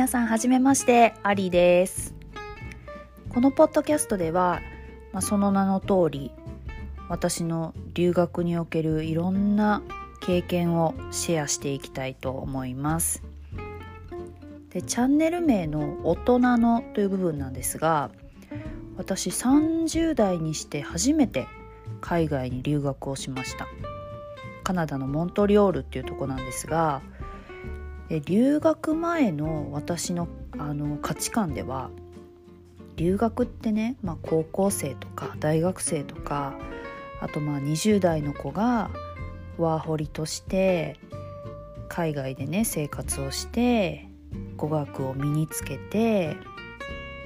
皆さんはじめましてアリです。このポッドキャストでは、まあ、その名の通り私の留学におけるいろんな経験をシェアしていきたいと思います。でチャンネル名の「大人の」という部分なんですが私30代にして初めて海外に留学をしました。カナダのモントリオールっていうとこなんですが留学前の私のあの価値観では留学ってね、まあ、高校生とか大学生とかあとまあ20代の子がワーホリとして海外でね生活をして語学を身につけて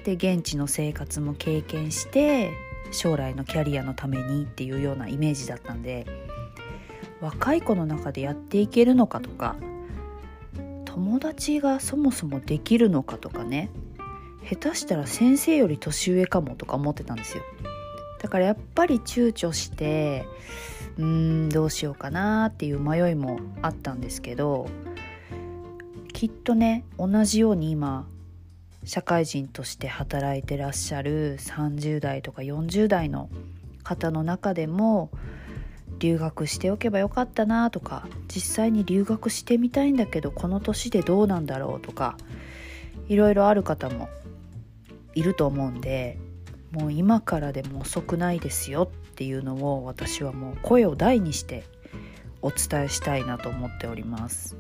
で現地の生活も経験して将来のキャリアのためにっていうようなイメージだったんで若い子の中でやっていけるのかとか友達がそもそもできるのかとかね。下手したら先生より年上かもとか思ってたんですよ。だからやっぱり躊躇してうーんどうしようかなっていう迷いもあったんですけどきっとね同じように今社会人として働いてらっしゃる30代とか40代の方の中でも留学しておけばよかったなとか実際に留学してみたいんだけどこの年でどうなんだろうとかいろいろある方もいると思うんでもう今からでも遅くないですよっていうのを私はもう声を大にしてお伝えしたいなと思っております。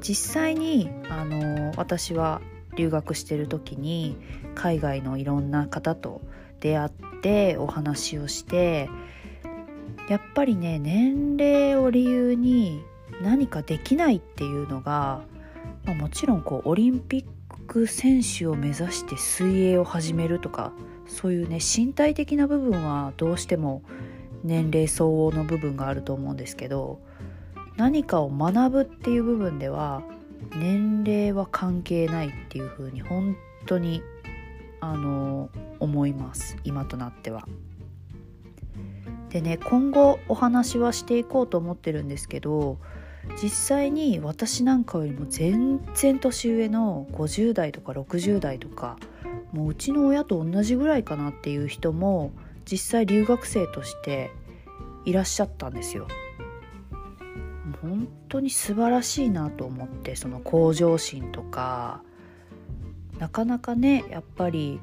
実際にあの私は留学してる時に海外のいろんな方と出会ってお話をしてやっぱりね年齢を理由に何かできないっていうのが、まあ、もちろんこうオリンピック選手を目指して水泳を始めるとかそういうね身体的な部分はどうしても年齢相応の部分があると思うんですけど何かを学ぶっていう部分では年齢は関係ないっていうふうに本当にあの思います今となっては。でね今後お話はしていこうと思ってるんですけど実際に私なんかよりも全然年上の50代とか60代とかもううちの親と同じぐらいかなっていう人も実際留学生としていらっしゃったんですよ。本当に素晴らしいなと思ってその向上心とかなかなかねやっぱり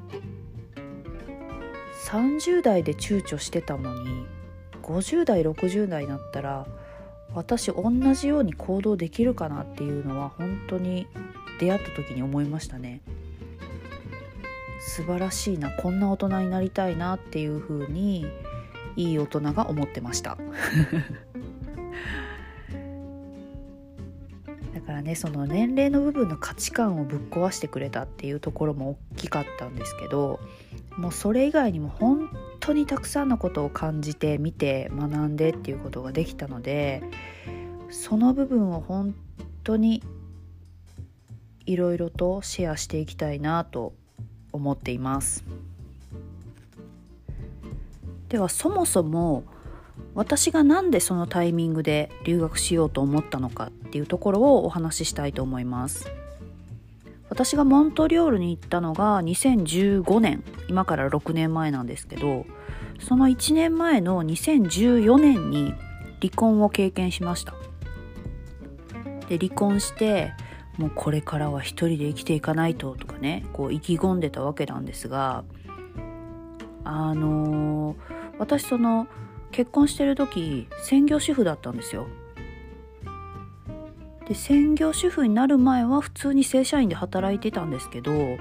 30代で躊躇してたのに50代60代になったら私同じように行動できるかなっていうのは本当に出会った時に思いましたね。素晴らしいなこんな大人になりたいなっていう風にいい大人が思ってました。だからねその年齢の部分の価値観をぶっ壊してくれたっていうところも大きかったんですけどもうそれ以外にも本当にたくさんのことを感じて見て学んでっていうことができたのでその部分を本当にいろいろとシェアしていきたいなと思っています。ではそもそも私が何でそのタイミングで留学しようと思ったのかっていうところをお話ししたいと思います。私がモントリオールに行ったのが2015年今から6年前なんですけどその1年前の2014年に離婚を経験しました。で離婚してもうこれからは一人で生きていかないととかねこう意気込んでたわけなんですがあのー、私その結婚してる時専業主婦だったんですよ。で専業主婦になる前は普通に正社員で働いてたんですけど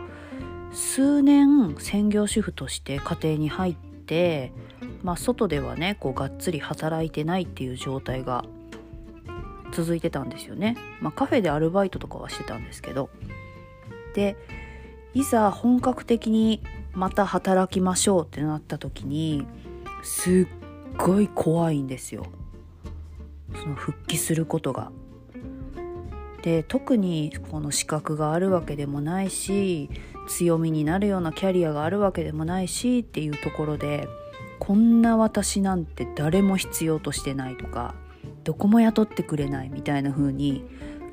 数年専業主婦として家庭に入って、まあ、外ではねこうがっつり働いてないっていう状態が続いてたんですよね。まあ、カフェでアルバイトとかはしてたんですけどでいざ本格的にまた働きましょうってなった時にすっごい怖いんですよ。その復帰することがで特にこの資格があるわけでもないし強みになるようなキャリアがあるわけでもないしっていうところでこんな私なんて誰も必要としてないとかどこも雇ってくれないみたいな風に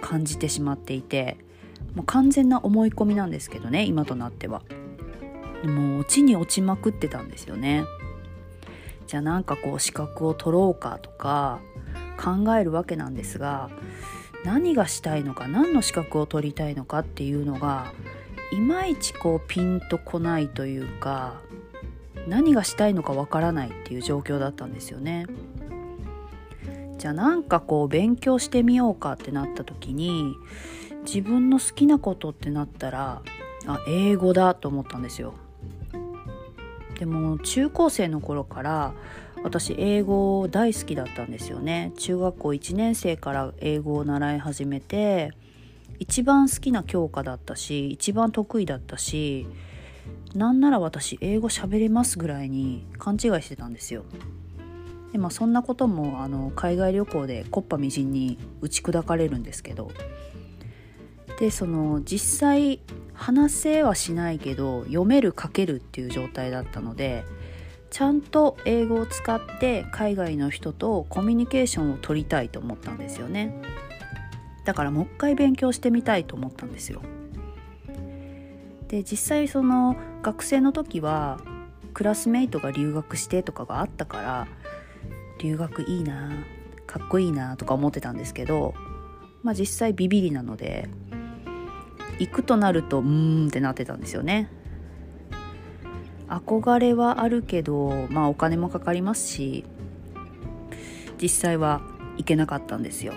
感じてしまっていてもう完全な思い込みなんですけどね今となっては。もう落ちに落ちまくってたんですよね。じゃあなんかこう資格を取ろうかとか考えるわけなんですが何がしたいのか何の資格を取りたいのかっていうのがいまいちこうピンとこないというか何がしたいのかわからないっていう状況だったんですよね。じゃあなんかこう勉強してみようかってなった時に自分の好きなことってなったらあ英語だと思ったんですよ。でも中高生の頃から私英語大好きだったんですよね。中学校1年生から英語を習い始めて一番好きな教科だったし一番得意だったしなんなら私英語喋れますぐらいに勘違いしてたんですよ。でまあそんなこともあの海外旅行で木っ端みじんに打ち砕かれるんですけど。でその実際話せはしないけど読める書けるっていう状態だったのでちゃんと英語を使って海外の人とコミュニケーションを取りたいと思ったんですよね。だからもう一回勉強してみたいと思ったんですよ。で実際その学生の時はクラスメイトが留学してとかがあったから留学いいなかっこいいなとか思ってたんですけどまあ実際ビビりなので行くとなるとうーんってなってたんですよね。憧れはあるけどまあお金もかかりますし実際は行けなかったんですよ。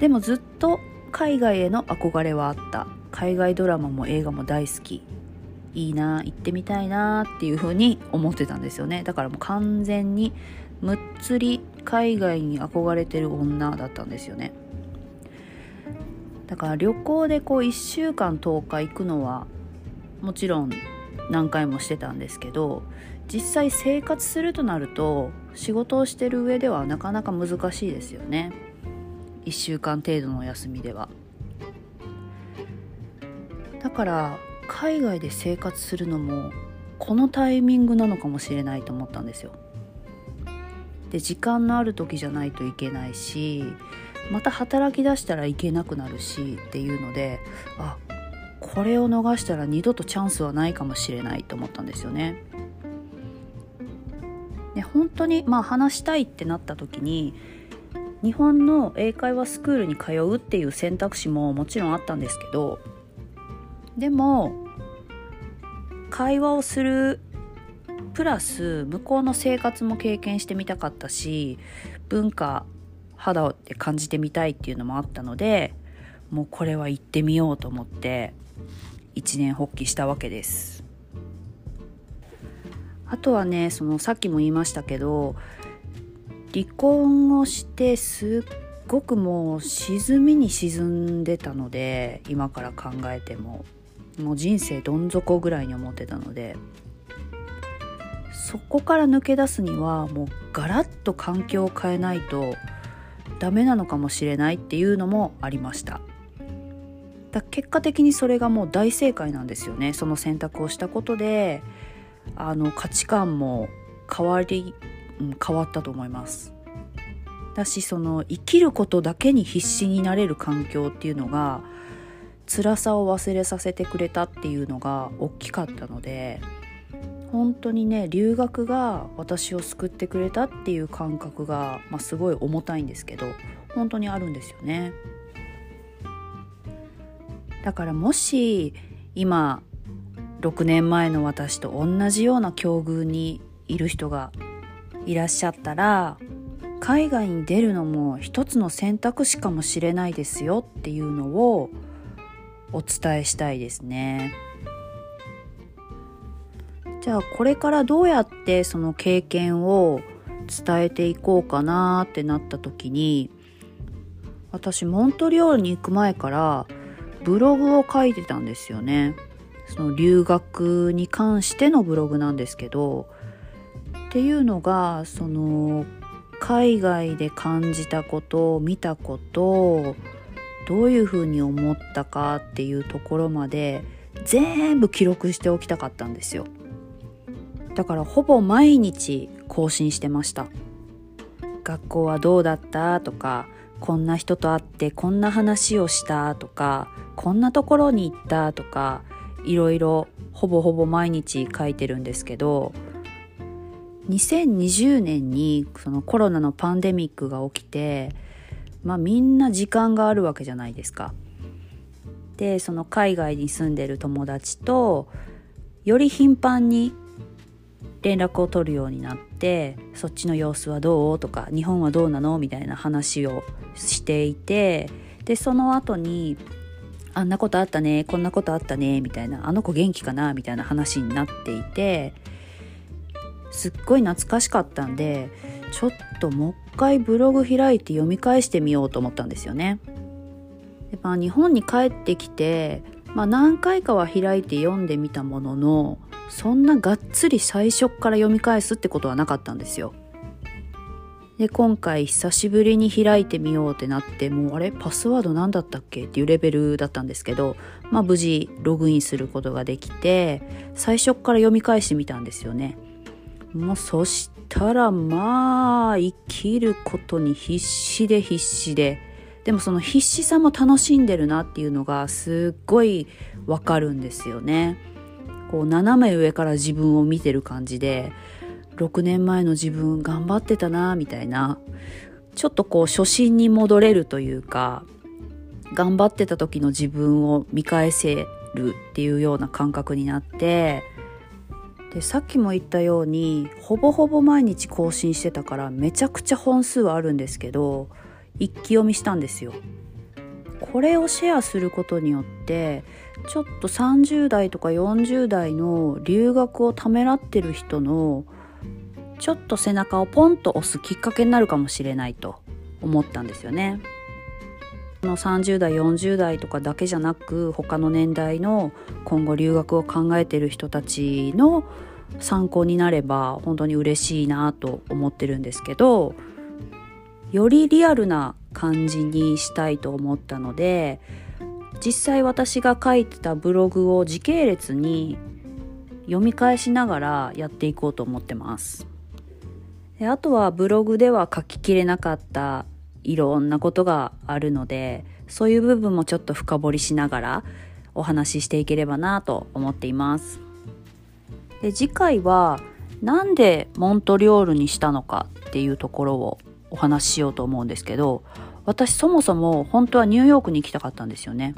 でもずっと海外への憧れはあった。海外ドラマも映画も大好き。いいな行ってみたいなっていう風に思ってたんですよね。だからもう完全にむっつり海外に憧れてる女だったんですよね。だから旅行でこう1週間10日行くのはもちろん何回もしてたんですけど実際生活するとなると仕事をしてる上ではなかなか難しいですよね。1週間程度の休みでは。だから海外で生活するのもこのタイミングなのかもしれないと思ったんですよ。で時間のある時じゃないといけないしまた働き出したらいけなくなるしっていうのであこれを逃したら二度とチャンスはないかもしれないと思ったんですよね。で本当にまあ話したいってなった時に日本の英会話スクールに通うっていう選択肢ももちろんあったんですけどでも会話をするプラス向こうの生活も経験してみたかったし文化肌で感じてみたいっていうのもあったのでもうこれは行ってみようと思って一年発起したわけです。あとはねそのさっきも言いましたけど離婚をしてすっごくもう沈みに沈んでたので今から考えてももう人生どん底ぐらいに思ってたのでそこから抜け出すにはもうガラッと環境を変えないとダメなのかもしれないっていうのもありました。だ結果的にそれがもう大正解なんですよねその選択をしたことであの価値観も変わり、うん、変わったと思いますだしその生きることだけに必死になれる環境っていうのが辛さを忘れさせてくれたっていうのが大きかったので本当にね留学が私を救ってくれたっていう感覚が、まあ、すごい重たいんですけど本当にあるんですよね。だからもし今6年前の私と同じような境遇にいる人がいらっしゃったら海外に出るのも一つの選択肢かもしれないですよっていうのをお伝えしたいですね。じゃあこれからどうやってその経験を伝えていこうかなってなった時に私モントリオールに行く前からブログを書いてたんですよね。その留学に関してのブログなんですけどっていうのがその海外で感じたこと見たことどういうふうに思ったかっていうところまで全部記録しておきたかったんですよ。だからほぼ毎日更新してました。学校はどうだった？とかこんな人と会ってこんな話をしたとかこんなところに行ったとかいろいろほぼほぼ毎日書いてるんですけど2020年にそのコロナのパンデミックが起きてまあみんな時間があるわけじゃないですか。でその海外に住んでる友達とより頻繁に連絡を取るようになってそっちの様子はどう？とか日本はどうなの？みたいな話をしていてでその後にあんなことあったねこんなことあったねみたいなあの子元気かな？みたいな話になっていてすっごい懐かしかったんでちょっともう一回ブログ開いて読み返してみようと思ったんですよね。でまあ、日本に帰ってきて、まあ、何回かは開いて読んでみたもののそんながっつり最初から読み返すってことはなかったんですよ。で今回久しぶりに開いてみようってなってもうあれ？パスワード何だったっけ？っていうレベルだったんですけど、まあ、無事ログインすることができて最初から読み返してみたんですよね。もうそしたらまあ生きることに必死で必死ででもその必死さも楽しんでるなっていうのがすっごいわかるんですよね。こう斜め上から自分を見てる感じで6年前の自分頑張ってたなみたいなちょっとこう初心に戻れるというか頑張ってた時の自分を見返せるっていうような感覚になってでさっきも言ったようにほぼほぼ毎日更新してたからめちゃくちゃ本数はあるんですけど一気読みしたんですよ。これをシェアすることによってちょっと30代とか40代の留学をためらってる人のちょっと背中をポンと押すきっかけになるかもしれないと思ったんですよね。の30代40代とかだけじゃなく他の年代の今後留学を考えてる人たちの参考になれば本当に嬉しいなと思ってるんですけどよりリアルな感じにしたいと思ったので実際私が書いてたブログを時系列に読み返しながらやっていこうと思ってます。であとはブログでは書ききれなかったいろんなことがあるのでそういう部分もちょっと深掘りしながらお話ししていければなと思っていますで次回はなんでモントリオールにしたのかっていうところをお話ししようと思うんですけど私そもそも本当はニューヨークに行きたかったんですよね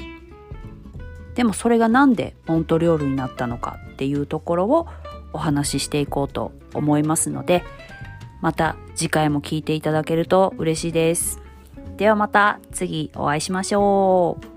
でもそれが何でモントリオールになったのかっていうところをお話ししていこうと思いますのでまた次回も聞いていただけると嬉しいです。ではまた次お会いしましょう。